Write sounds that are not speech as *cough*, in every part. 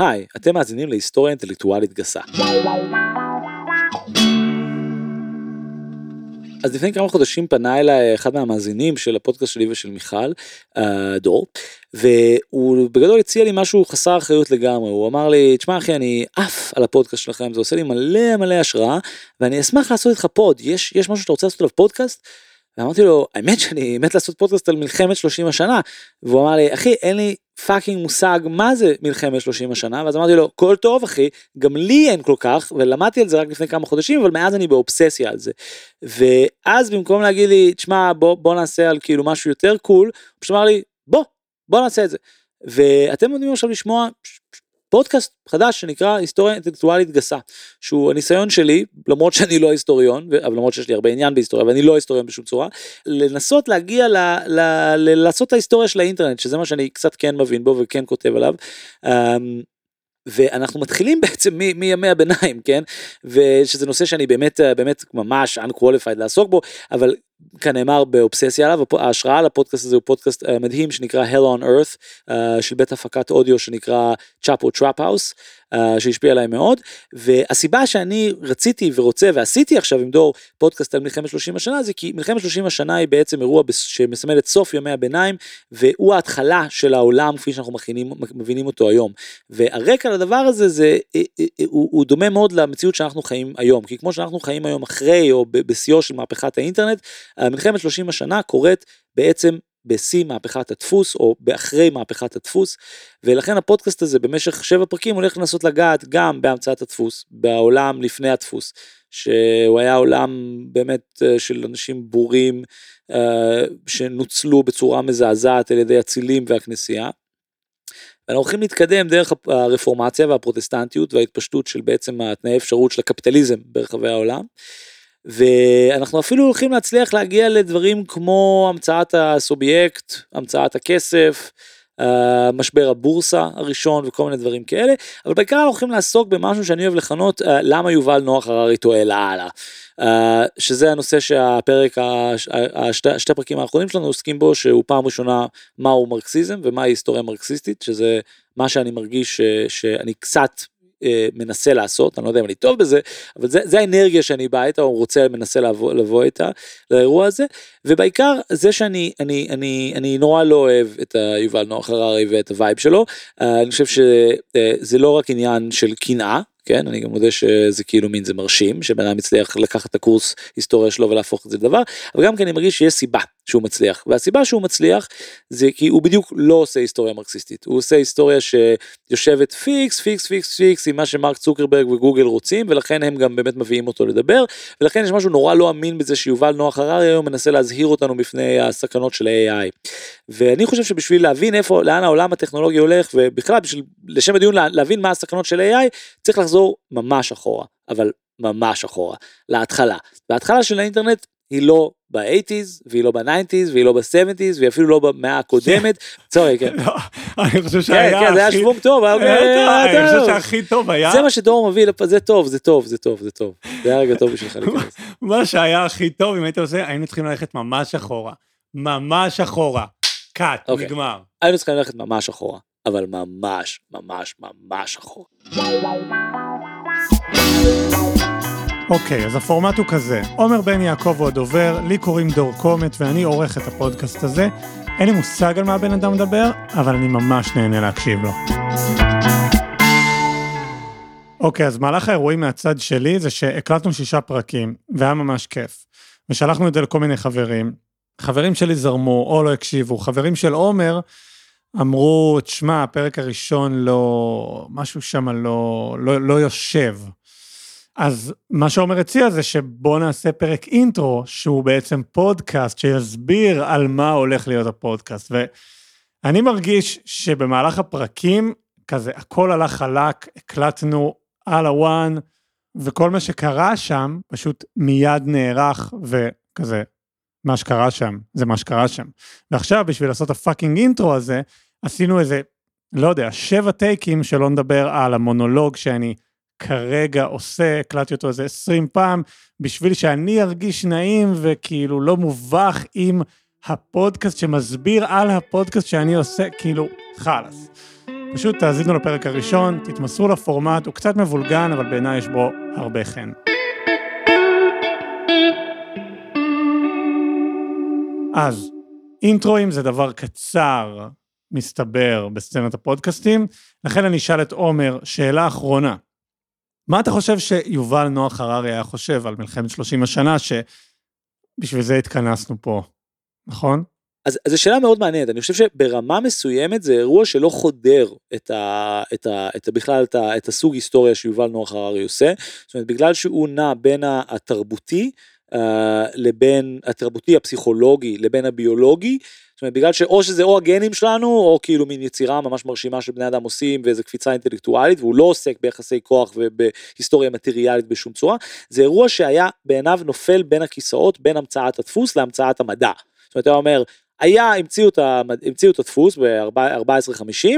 היי, אתם מאזינים להיסטוריה אינטלקטואלית גסה. אז לפני כמה חודשים פנה אליי אחד מהמאזינים של הפודקאסט שלי ושל מיכל, אה, דור, והוא בגדול הציע לי משהו חסר אחריות לגמרי, הוא אמר לי, תשמע אחי אני עף על הפודקאסט שלכם, זה עושה לי מלא מלא השראה, ואני אשמח לעשות איתך פוד, יש, יש משהו שאתה רוצה לעשות עליו פודקאסט? ואמרתי לו, האמת שאני מת לעשות פודקאסט על מלחמת 30 השנה, והוא אמר לי, אחי, אין לי fucking מושג מה זה מלחמת 30 השנה, ואז אמרתי לו, כל טוב אחי, גם לי אין כל כך, ולמדתי על זה רק לפני כמה חודשים, אבל מאז אני באובססיה על זה. ואז במקום להגיד לי, תשמע, בוא, בוא נעשה על כאילו משהו יותר cool, הוא פשוט אמר לי, בוא, בוא נעשה את זה. ואתם יודעים עכשיו לשמוע פודקאסט חדש שנקרא היסטוריה אינטלקטואלית גסה, שהוא הניסיון שלי, למרות שאני לא היסטוריון, אבל למרות שיש לי הרבה עניין בהיסטוריה ואני לא היסטוריון בשום צורה, לנסות להגיע ל, ל, ל, לעשות את ההיסטוריה של האינטרנט, שזה מה שאני קצת כן מבין בו וכן כותב עליו. אמ, ואנחנו מתחילים *laughs* בעצם מ- מימי הביניים, כן? ושזה נושא שאני באמת, באמת ממש unqualified לעסוק בו, אבל כנאמר באובססיה עליו, ההשראה לפודקאסט הזה הוא פודקאסט uh, מדהים שנקרא Hell on Earth, uh, של בית הפקת אודיו שנקרא Chapo Trap House, שהשפיע עליי מאוד, והסיבה שאני רציתי ורוצה ועשיתי עכשיו עם דור פודקאסט על מלחמת 30 השנה זה כי מלחמת 30 השנה היא בעצם אירוע שמסמל את סוף ימי הביניים, והוא ההתחלה של העולם כפי שאנחנו מכינים, מבינים אותו היום. והרקע לדבר הזה זה, אה, הוא, הוא דומה מאוד למציאות שאנחנו חיים היום, כי כמו שאנחנו חיים היום אחרי או בשיאו של מהפכת האינטרנט, מלחמת 30 השנה קורית בעצם בשיא מהפכת הדפוס או באחרי מהפכת הדפוס ולכן הפודקאסט הזה במשך שבע פרקים הולך לנסות לגעת גם בהמצאת הדפוס בעולם לפני הדפוס שהוא היה עולם באמת אה, של אנשים בורים אה, שנוצלו בצורה מזעזעת על ידי אצילים והכנסייה. אנחנו הולכים להתקדם דרך הרפורמציה והפרוטסטנטיות וההתפשטות של בעצם התנאי אפשרות של הקפיטליזם ברחבי העולם. ואנחנו אפילו הולכים להצליח להגיע לדברים כמו המצאת הסובייקט, המצאת הכסף, אה, משבר הבורסה הראשון וכל מיני דברים כאלה, אבל בעיקר אנחנו הולכים לעסוק במשהו שאני אוהב לכנות אה, למה יובל נוח הררי טועה לאללה, אה, שזה הנושא שהפרק, שתי הפרקים האחרונים שלנו עוסקים בו, שהוא פעם ראשונה מהו מרקסיזם ומהי היסטוריה מרקסיסטית, שזה מה שאני מרגיש שאני קצת אה, מנסה לעשות, אני לא יודע אם אני טוב בזה, אבל זה, זה האנרגיה שאני בא איתה, או רוצה, מנסה לבוא, לבוא איתה לאירוע הזה, ובעיקר זה שאני אני, אני, אני נורא לא אוהב את יובל נוח הררי ואת ה vibe שלו, אה, אני חושב שזה לא רק עניין של קנאה, כן, אני גם מודה שזה כאילו מין זה מרשים, שבן אדם מצליח לקחת את הקורס היסטוריה שלו ולהפוך את זה לדבר, אבל גם כי אני מרגיש שיש סיבה שהוא מצליח, והסיבה שהוא מצליח זה כי הוא בדיוק לא עושה היסטוריה מרקסיסטית, הוא עושה היסטוריה שיושבת פיקס, פיקס, פיקס, פיקס עם מה שמרק צוקרברג וגוגל רוצים, ולכן הם גם באמת מביאים אותו לדבר, ולכן יש משהו נורא לא אמין בזה שיובל נוח הררי היום מנסה להזהיר אותנו בפני הסכנות של ה-AI. ואני חושב שבשביל להבין איפה, לאן העולם הטכנולוגי הולך, ובכלל בשביל, לשם הדיון להבין מה הסכנות של AI, צריך לחזור ממש אחורה, אבל ממש אחורה, להתחלה. וההתחלה של האינטרנט היא לא ב-80's והיא לא ב-90's והיא לא ב-70's והיא אפילו לא במאה הקודמת. סורי, כן. לא, אני חושב שהיה הכי... כן, זה היה שוונג טוב. אני חושב שהכי טוב היה... זה מה שדור מביא זה טוב, זה טוב, זה טוב, זה טוב. זה היה רגע טוב בשבילך להיכנס. מה שהיה הכי טוב, אם היית עושה, היינו צריכים ללכת ממש אחורה. ממש אחורה. קאט, אוקיי. נגמר. היינו צריכים ללכת ממש אחורה, אבל ממש, ממש, ממש אחורה. אוקיי, אז הפורמט הוא כזה, עומר בן יעקב הוא הדובר, לי קוראים דור קומט ואני עורך את הפודקאסט הזה. אין לי מושג על מה הבן אדם מדבר, אבל אני ממש נהנה להקשיב לו. אוקיי, אז מהלך האירועים מהצד שלי זה שהקלטנו שישה פרקים, והיה ממש כיף. ושלחנו את זה לכל מיני חברים. חברים שלי זרמו או לא הקשיבו, חברים של עומר אמרו, תשמע, הפרק הראשון לא, משהו שם לא, לא, לא יושב. אז מה שעומר הציע זה שבוא נעשה פרק intro, שהוא בעצם פודקאסט שיסביר על מה הולך להיות הפודקאסט. ואני מרגיש שבמהלך הפרקים, כזה הכל הלך חלק, הקלטנו על ה one, וכל מה שקרה שם פשוט מיד נערך, וכזה, מה שקרה שם, זה מה שקרה שם. ועכשיו, בשביל לעשות ה fucking intro הזה, עשינו איזה, לא יודע, שבע טייקים, שלא נדבר על המונולוג שאני כרגע עושה, הקלטתי אותו איזה 20 פעם, בשביל שאני ארגיש נעים וכאילו לא מובך עם הפודקאסט שמסביר על הפודקאסט שאני עושה, כאילו, חלאס. פשוט תאזינו לפרק הראשון, תתמסרו לפורמט, הוא קצת מבולגן, אבל בעיניי יש בו הרבה חן. אז, אינטרואים זה דבר קצר, מסתבר, בסצנת הפודקאסטים, לכן אני אשאל את עומר שאלה אחרונה. מה אתה חושב שיובל נוח הררי היה חושב על מלחמת 30 השנה, שבשביל זה התכנסנו פה, נכון? אז זו שאלה מאוד מעניינת, אני חושב שברמה מסוימת זה אירוע שלא חודר את ה, את ה, את ה, בכלל את, ה, את הסוג היסטוריה שיובל נוח הררי עושה, זאת אומרת בגלל שהוא נע בין התרבותי uh, לבין התרבותי הפסיכולוגי לבין הביולוגי, זאת אומרת בגלל שאו שזה או הגנים שלנו או כאילו מין יצירה ממש מרשימה שבני אדם עושים ואיזה קפיצה אינטלקטואלית והוא לא עוסק ביחסי כוח ובהיסטוריה מטריאלית בשום צורה, זה אירוע שהיה בעיניו נופל בין הכיסאות בין המצאת הדפוס להמצאת המדע. זאת אומרת, הוא אומר, היה, המציאו את, המציאו את הדפוס ב-1450,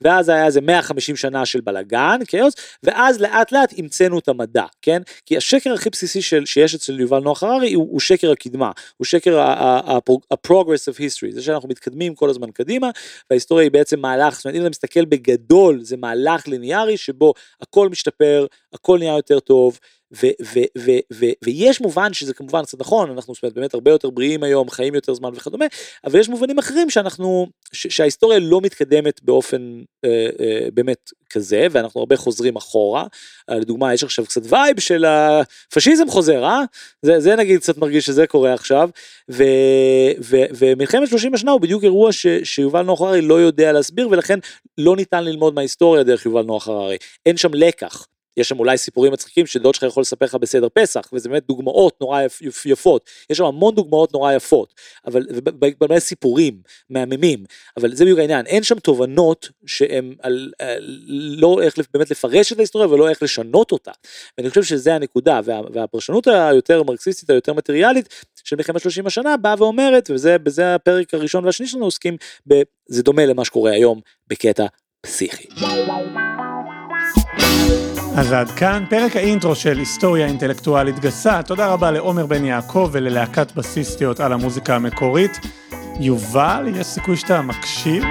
ואז היה איזה 150 שנה של בלאגן, כאוס, ואז לאט לאט המצאנו את המדע, כן? כי השקר הכי בסיסי של, שיש אצל יובל נוח הררי הוא, הוא שקר הקדמה, הוא שקר ה-progress of history, זה שאנחנו מתקדמים כל הזמן קדימה, וההיסטוריה היא בעצם מהלך, זאת אומרת, אם אתה מסתכל בגדול, זה מהלך ליניארי שבו הכל משתפר, הכל נהיה יותר טוב, ויש מובן שזה כמובן קצת נכון, אנחנו באמת הרבה יותר בריאים היום, חיים יותר זמן וכדומה, אבל יש מובנים אחרים שאנחנו, ש, שההיסטוריה לא מתקדמת באופן אה, אה, באמת כזה, ואנחנו הרבה חוזרים אחורה. אה, לדוגמה, יש עכשיו קצת vibe של הפשיזם חוזר, אה? זה, זה נגיד קצת מרגיש שזה קורה עכשיו, ו, ו, ומלחמת 30 השנה הוא בדיוק אירוע ש, שיובל נוח הררי לא יודע להסביר, ולכן לא ניתן ללמוד מההיסטוריה דרך יובל נוח הררי. אין שם לקח. יש שם אולי סיפורים מצחיקים שדוד שלך יכול לספר לך בסדר פסח, וזה באמת דוגמאות נורא יפ, יפות, יש שם המון דוגמאות נורא יפות, אבל באמת סיפורים מהממים, אבל זה בדיוק העניין, אין שם תובנות שהן על, על לא איך באמת לפרש את ההיסטוריה ולא איך לשנות אותה, ואני חושב שזה הנקודה, וה, והפרשנות היותר מרקסיסטית, היותר מטריאלית, של מלחמת 30 השנה באה ואומרת, וזה הפרק הראשון והשני שלנו עוסקים, זה דומה למה שקורה היום בקטע פסיכי. אז עד כאן פרק האינטרו של היסטוריה אינטלקטואלית גסה. תודה רבה לעומר בן יעקב וללהקת בסיסטיות על המוזיקה המקורית. יובל, יש סיכוי שאתה מקשיב?